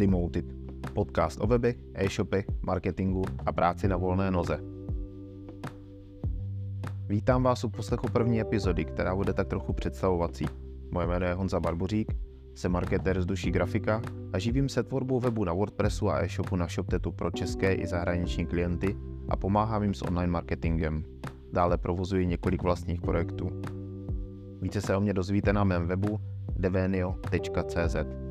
Remoted, podcast o webech, e-shopech, marketingu a práci na volné noze. Vítám vás u poslechu první epizody, která bude tak trochu představovací. Moje jméno je Honza Barbořík, jsem marketér z duší grafika a živím se tvorbou webu na WordPressu a e-shopu na ShopTetu pro české i zahraniční klienty a pomáhám jim s online marketingem. Dále provozuji několik vlastních projektů. Více se o mě dozvíte na mém webu devenio.cz.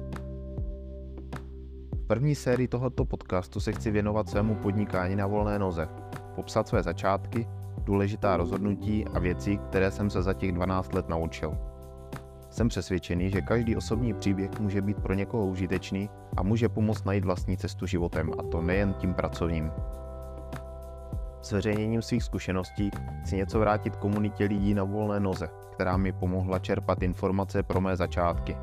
První sérii tohoto podcastu se chci věnovat svému podnikání na volné noze, popsat své začátky, důležitá rozhodnutí a věci, které jsem se za těch 12 let naučil. Jsem přesvědčený, že každý osobní příběh může být pro někoho užitečný a může pomoct najít vlastní cestu životem, a to nejen tím pracovním. Zveřejněním svých zkušeností chci něco vrátit komunitě lidí na volné noze, která mi pomohla čerpat informace pro mé začátky.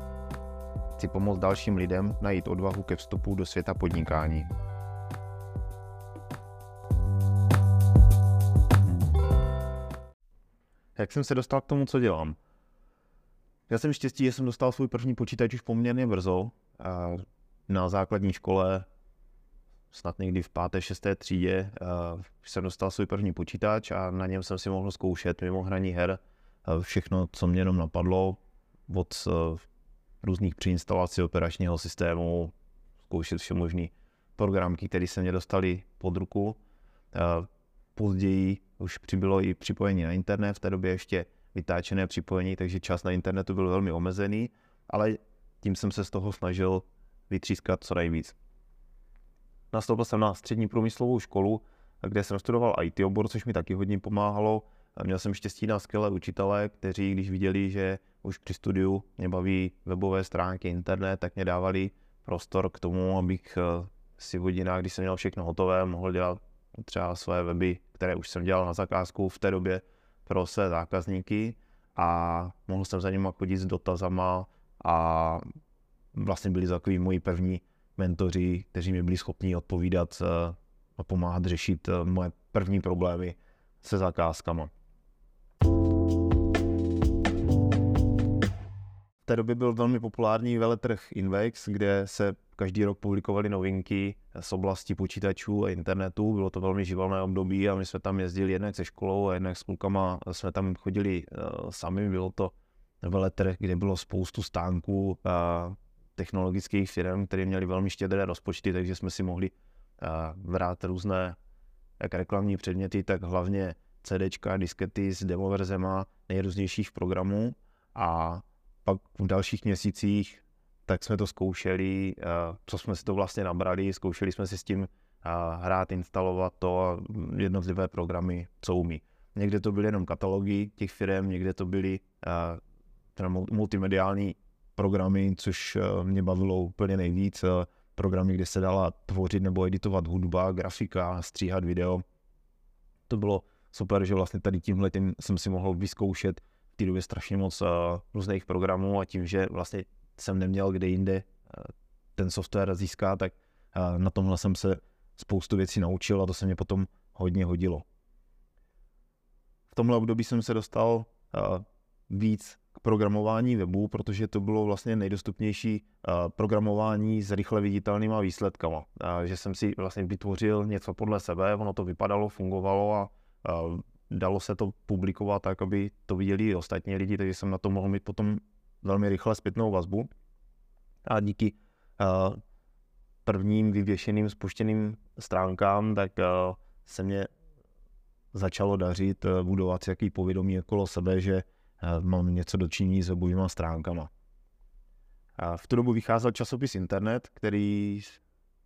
Chci pomoct dalším lidem najít odvahu ke vstupu do světa podnikání. Jak jsem se dostal k tomu, co dělám? Já jsem štěstí, že jsem dostal svůj první počítač už poměrně brzo. Na základní škole, snad někdy v páté, šesté třídě, jsem dostal svůj první počítač a na něm jsem si mohl zkoušet mimo hraní her všechno, co mě jenom napadlo, od různých přeinstalací operačního systému, zkoušet vše možný programky, které se mě dostali pod ruku. Později už přibylo i připojení na internet, v té době ještě vytáčené připojení, takže čas na internetu byl velmi omezený, ale tím jsem se z toho snažil vytřískat co nejvíc. Nastoupil jsem na střední průmyslovou školu, kde jsem studoval IT obor, což mi taky hodně pomáhalo. Měl jsem štěstí na skvělé učitele, kteří, když viděli, že už při studiu mě baví webové stránky, internet, tak mě dávali prostor k tomu, abych eh, si v hodinách, když jsem měl všechno hotové, mohl dělat třeba své weby, které už jsem dělal na zakázku v té době pro své zákazníky a mohl jsem za nimi chodit s dotazama a vlastně byli takový moji první mentoři, kteří mi byli schopni odpovídat eh, a pomáhat řešit eh, moje první problémy se zakázkama. Té době byl velmi populární veletrh Invex, kde se každý rok publikovaly novinky z oblasti počítačů a internetu. Bylo to velmi živelné období a my jsme tam jezdili jednak se školou a jednak s klukama jsme tam chodili uh, sami. Bylo to veletrh, kde bylo spoustu stánků uh, technologických firm, které měly velmi štědré rozpočty, takže jsme si mohli uh, vrát různé jak reklamní předměty, tak hlavně CDčka, diskety s demoverzema nejrůznějších programů a pak v dalších měsících tak jsme to zkoušeli, co jsme si to vlastně nabrali, zkoušeli jsme si s tím hrát, instalovat to a jednotlivé programy, co umí. Někde to byly jenom katalogy těch firm, někde to byly teda multimediální programy, což mě bavilo úplně nejvíc. Programy, kde se dala tvořit nebo editovat hudba, grafika, stříhat video. To bylo super, že vlastně tady tímhle tím jsem si mohl vyzkoušet té době strašně moc různých programů a tím, že vlastně jsem neměl kde jinde eh, ten software získat, tak eh, na tomhle jsem se spoustu věcí naučil a to se mě potom hodně hodilo. V tomhle období jsem se dostal eh, víc k programování webu, protože to bylo vlastně nejdostupnější programování s rychle viditelnýma výsledkama. Že jsem si vlastně vytvořil něco podle sebe, ono to vypadalo, fungovalo a dalo se to publikovat tak, aby to viděli i ostatní lidi, takže jsem na to mohl mít potom velmi rychle zpětnou vazbu a díky uh, prvním vyvěšeným spuštěným stránkám, tak uh, se mě začalo dařit uh, budovat jaký povědomí okolo sebe, že uh, mám něco dočinění s webovými stránkama. A v tu dobu vycházel časopis Internet, který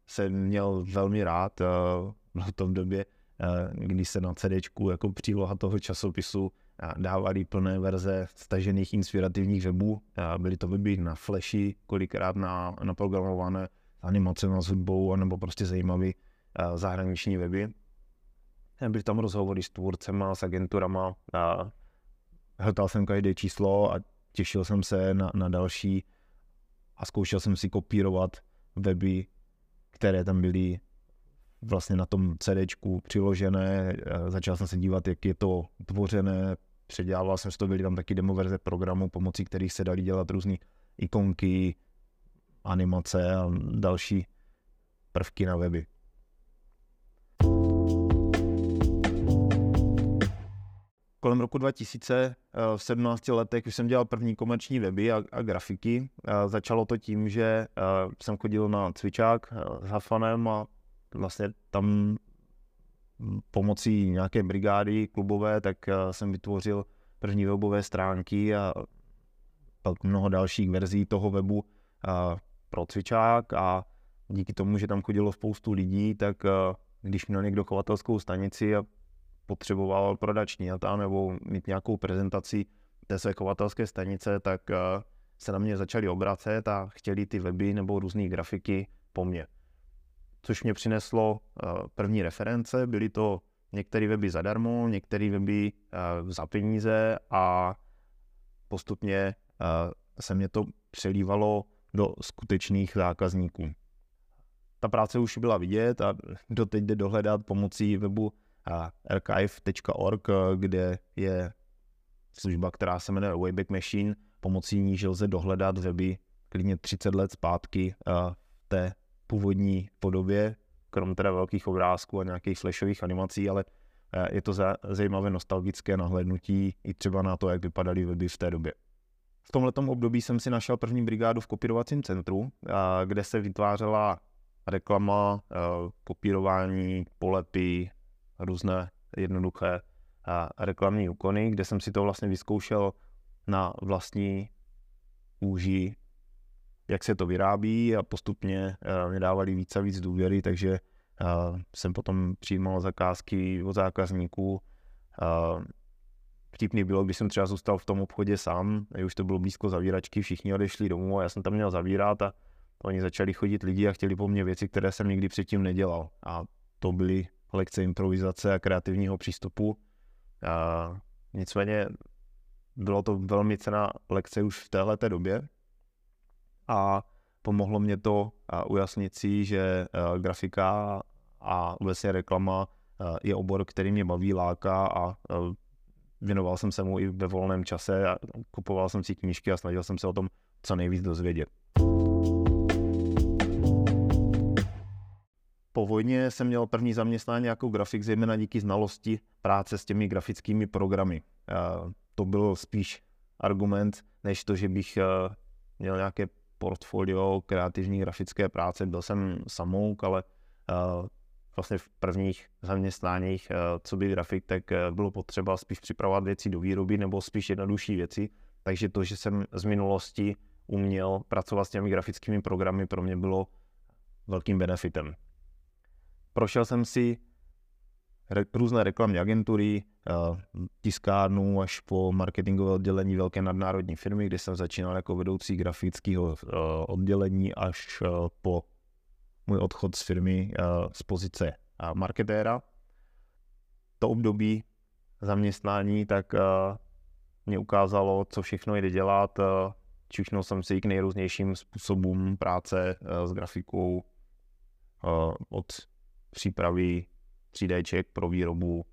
jsem měl velmi rád. Uh, v tom době, uh, kdy se na CD jako příloha toho časopisu dávali plné verze stažených inspirativních webů. Byly to weby na flashi, kolikrát na, naprogramované animace s hudbou, nebo prostě zajímavé zahraniční weby. Byly tam rozhovory s tvůrcema, s agenturama. Hltal jsem každé číslo a těšil jsem se na, na další a zkoušel jsem si kopírovat weby, které tam byly vlastně na tom CDčku přiložené. Začal jsem se dívat, jak je to tvořené, předělával jsem si to, byly tam taky demo verze programu, pomocí kterých se dali dělat různé ikonky, animace a další prvky na weby. kolem roku 2000, eh, v 17 letech, už jsem dělal první komerční weby a, a grafiky. A začalo to tím, že eh, jsem chodil na cvičák eh, s Hafanem a vlastně tam pomocí nějaké brigády klubové, tak jsem vytvořil první webové stránky a pak mnoho dalších verzí toho webu pro cvičák a díky tomu, že tam chodilo spoustu lidí, tak když měl někdo chovatelskou stanici a potřeboval prodační data nebo mít nějakou prezentaci té své chovatelské stanice, tak eh, se na mě začali obracet a chtěli ty weby nebo různé grafiky po mně. Což mě přineslo eh, první reference, byly to některé weby zadarmo, některé weby eh, za peníze a postupně se mě to přelívalo do skutečných zákazníků. Ta práce už byla vidět a doteď jde dohledat pomocí webu archive.org, kde je služba, která se jmenuje Wayback Machine, pomocí níž lze dohledat weby klidně 30 let zpátky v té původní podobě, krom teda velkých obrázků a nějakých flashových animací, ale je to zajímavé nostalgické nahlédnutí i třeba na to, jak vypadaly weby v té době. V tomto období jsem si našel první brigádu v kopírovacím centru, kde se vytvářela reklama, kopírování, polepy, různé jednoduché reklamní úkony, kde jsem si to vlastně vyzkoušel na vlastní úži, jak se to vyrábí a postupně eh, mě dávali víc a víc důvěry, takže eh, jsem potom přijímal zakázky od zákazníků. Eh, vtipný bylo, když jsem třeba zůstal v tom obchodě sám, už to bylo blízko zavíračky, všichni odešli domů a já jsem tam měl zavírat a oni začali chodit lidi a chtěli po mně věci, které jsem nikdy předtím nedělal. A to byly lekce improvizace a kreativního přístupu. A nicméně bylo to velmi cená lekce už v této době a pomohlo mě to ujasnit si, že grafika a obecně reklama je obor, který mě baví, láká a věnoval jsem se mu i ve volném čase a kupoval jsem si knížky a snažil jsem se o tom co nejvíc dozvědět. Po vojně jsem měl první zaměstnání jako grafik, zejména díky znalosti práce s těmi grafickými programy. To byl spíš argument, než to, že bych eh, měl nějaké portfolio kreativní grafické práce. Byl jsem samouk, ale eh, vlastně v prvních zaměstnáních, eh, co by grafik, tak bylo potřeba spíš připravovat věci do výroby nebo spíš jednodušší věci. Takže to, že jsem z minulosti uměl pracovat s těmi grafickými programy, pro mě bylo velkým benefitem. Prošel jsem si re, různé reklamní agentury, uh, tiskárnu až po marketingové oddělení velké nadnárodní firmy, kde jsem začínal jako vedoucí grafického uh, oddělení až uh, po můj odchod z firmy z pozice marketéra. To období zaměstnání tak mě ukázalo, co všechno jde dělat. Čišnul jsem si k nejrůznějším způsobům práce s grafikou od přípravy 3D pro výrobu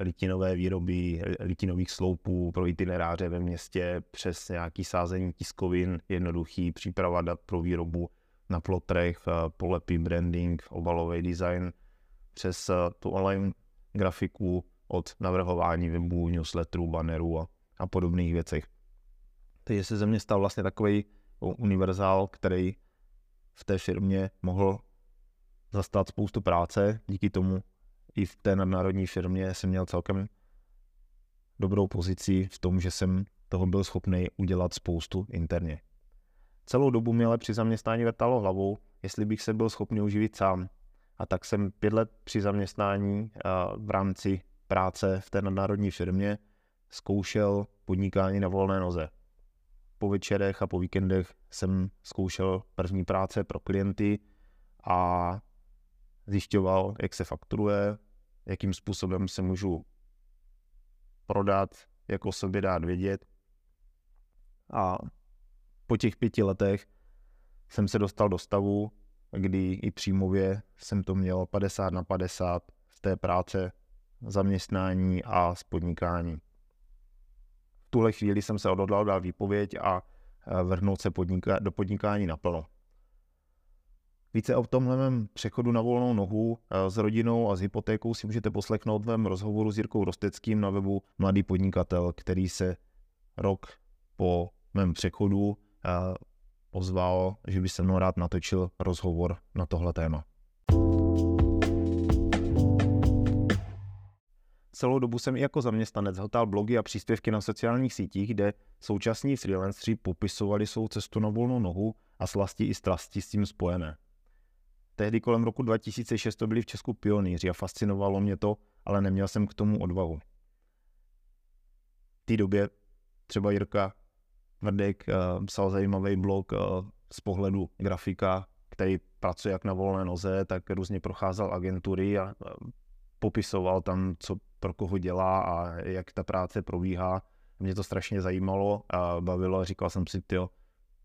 litinové výroby, litinových sloupů pro itineráře ve městě, přes nějaký sázení tiskovin, jednoduchý příprava dat pro výrobu na plotrech, eh, polepy, branding, obalový design, přes eh, tu online grafiku od navrhování webů, newsletterů, bannerů a, a podobných věcech. Takže se ze mě stal vlastně takový univerzál, který v té firmě mohl zastat spoustu práce. Díky tomu i v té nadnárodní firmě jsem měl celkem dobrou pozici v tom, že jsem toho byl schopný udělat spoustu interně. Celou dobu mě ale při zaměstnání vrtalo hlavou, jestli bych se byl schopný uživit sám. A tak jsem pět let při zaměstnání v rámci práce v té nadnárodní firmě zkoušel podnikání na volné noze. Po večerech a po víkendech jsem zkoušel první práce pro klienty a zjišťoval, jak se fakturuje, jakým způsobem se můžu prodat, jak o sobě dát vědět. A po těch pěti letech jsem se dostal do stavu, kdy i příjmově jsem to měl 50 na 50 z té práce, zaměstnání a spodnikání. V tuhle chvíli jsem se odhodlal dát výpověď a vrhnout se podniká, do podnikání naplno. Více o tomhle mém přechodu na volnou nohu eh, s rodinou a s hypotékou si můžete poslechnout v mém rozhovoru s Jirkou Rosteckým na webu Mladý podnikatel, který se rok po mém přechodu eh, ozval, že by se mnou rád natočil rozhovor na tohle téma. Celou dobu jsem i jako zaměstnanec hltal blogy a příspěvky na sociálních sítích, kde současní freelanceri popisovali svou cestu na volnou nohu a slasti i strasti s tím spojené. Tehdy kolem roku 2006 to byli v Česku pionýři a fascinovalo mě to, ale neměl jsem k tomu odvahu. V té době třeba Jirka Vrdek uh, psal zajímavý blog uh, z pohledu grafika, který pracuje jak na volné noze, tak různě procházel agentury a uh, popisoval tam, co pro koho dělá a jak ta práce probíhá. Mě to strašně zajímalo a bavilo říkal jsem si, jo,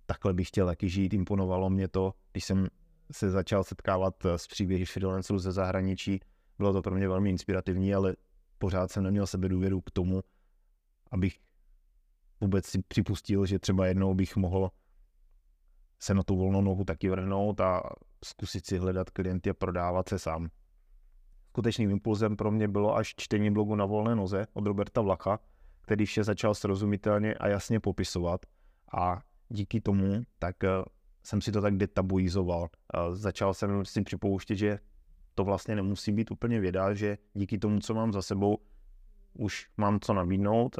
takhle bych chtěl taky žít, imponovalo mě to, když jsem se začal setkávat s příběhy freelancerů ze zahraničí, bylo to pro mě velmi inspirativní, ale pořád jsem neměl sebe důvěru k tomu, abych vůbec si připustil, že třeba jednou bych mohl se na tu volnou nohu taky vrhnout a zkusit si hledat klienty a prodávat se sám. Skutečným impulzem pro mě bylo až čtení blogu na volné noze od Roberta Vlacha, který vše začal srozumitelně a jasně popisovat a díky tomu tak eh, jsem si to tak detabuizoval. Začal jsem si připouštět, že to vlastně nemusí být úplně věda, že díky tomu, co mám za sebou, už mám co nabídnout.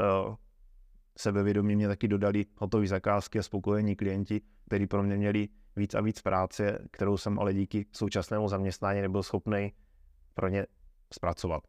Sebevědomí mě taky dodali hotové zakázky a spokojení klienti, kteří pro mě měli víc a víc práce, kterou jsem ale díky současnému zaměstnání nebyl schopný pro ně zpracovat.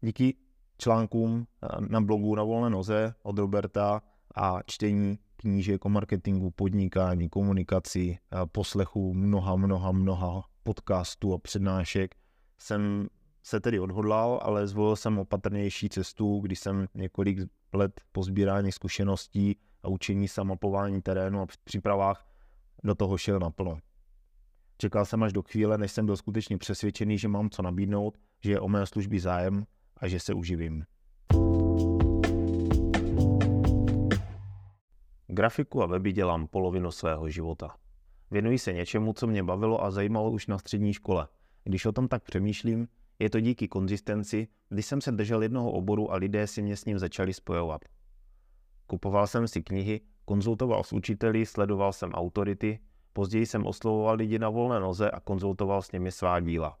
Díky článkům na blogu na volné noze od Roberta a čtení knížek o marketingu, podnikání, komunikaci, poslechu mnoha, mnoha, mnoha podcastů a přednášek jsem se tedy odhodlal, ale zvolil jsem opatrnější cestu, kdy jsem několik let po sbírání zkušeností a učení se mapování terénu a přípravách do toho šel naplno. Čekal jsem až do chvíle, než jsem byl skutečně přesvědčený, že mám co nabídnout, že je o mé služby zájem a že se uživím. Grafiku a weby dělám polovinu svého života. Věnuji se něčemu, co mě bavilo a zajímalo už na střední škole. Když o tom tak přemýšlím, je to díky konzistenci, když jsem se držel jednoho oboru a lidé si mě s ním začali spojovat. Kupoval jsem si knihy, konzultoval s učiteli, sledoval jsem autority, později jsem oslovoval lidi na volné noze a konzultoval s nimi svá díla.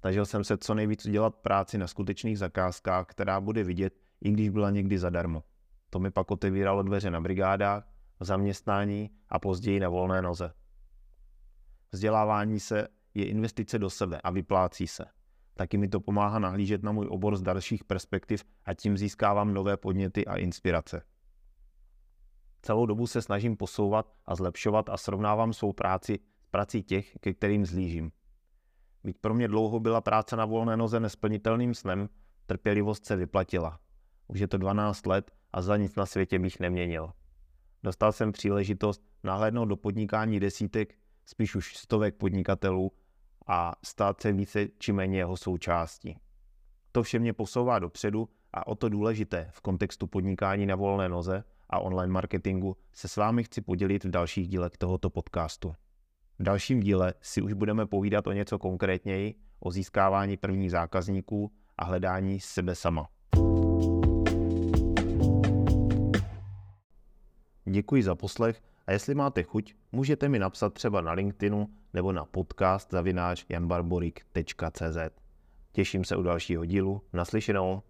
Snažil jsem se co nejvíc udělat práci na skutečných zakázkách, která bude vidět, i když byla někdy zadarmo. To mi pak otevíralo dveře na brigádách, v zaměstnání a později na volné noze. Vzdělávání se je investice do sebe a vyplácí se. Taky mi to pomáhá nahlížet na můj obor z dalších perspektiv a tím získávám nové podněty a inspirace. Celou dobu se snažím posouvat a zlepšovat a srovnávám svou práci s prací těch, ke kterým zlížím. Byť pro mě dlouho byla práce na volné noze nesplnitelným snem, trpělivost se vyplatila. Už je to 12 let a za nic na světě bych neměnil. Dostal jsem příležitost nahlédnout do podnikání desítek, spíš už stovek podnikatelů a stát se více či méně jeho součástí. To vše mě posouvá dopředu a o to důležité v kontextu podnikání na volné noze a online marketingu se s vámi chci podělit v dalších dílech tohoto podcastu. V dalším díle si už budeme povídat o něco konkrétněji, o získávání prvních zákazníků a hledání sebe sama. Děkuji za poslech a jestli máte chuť, můžete mi napsat třeba na LinkedInu nebo na podcast zavináč. Těším se u dalšího dílu. Naslyšenou.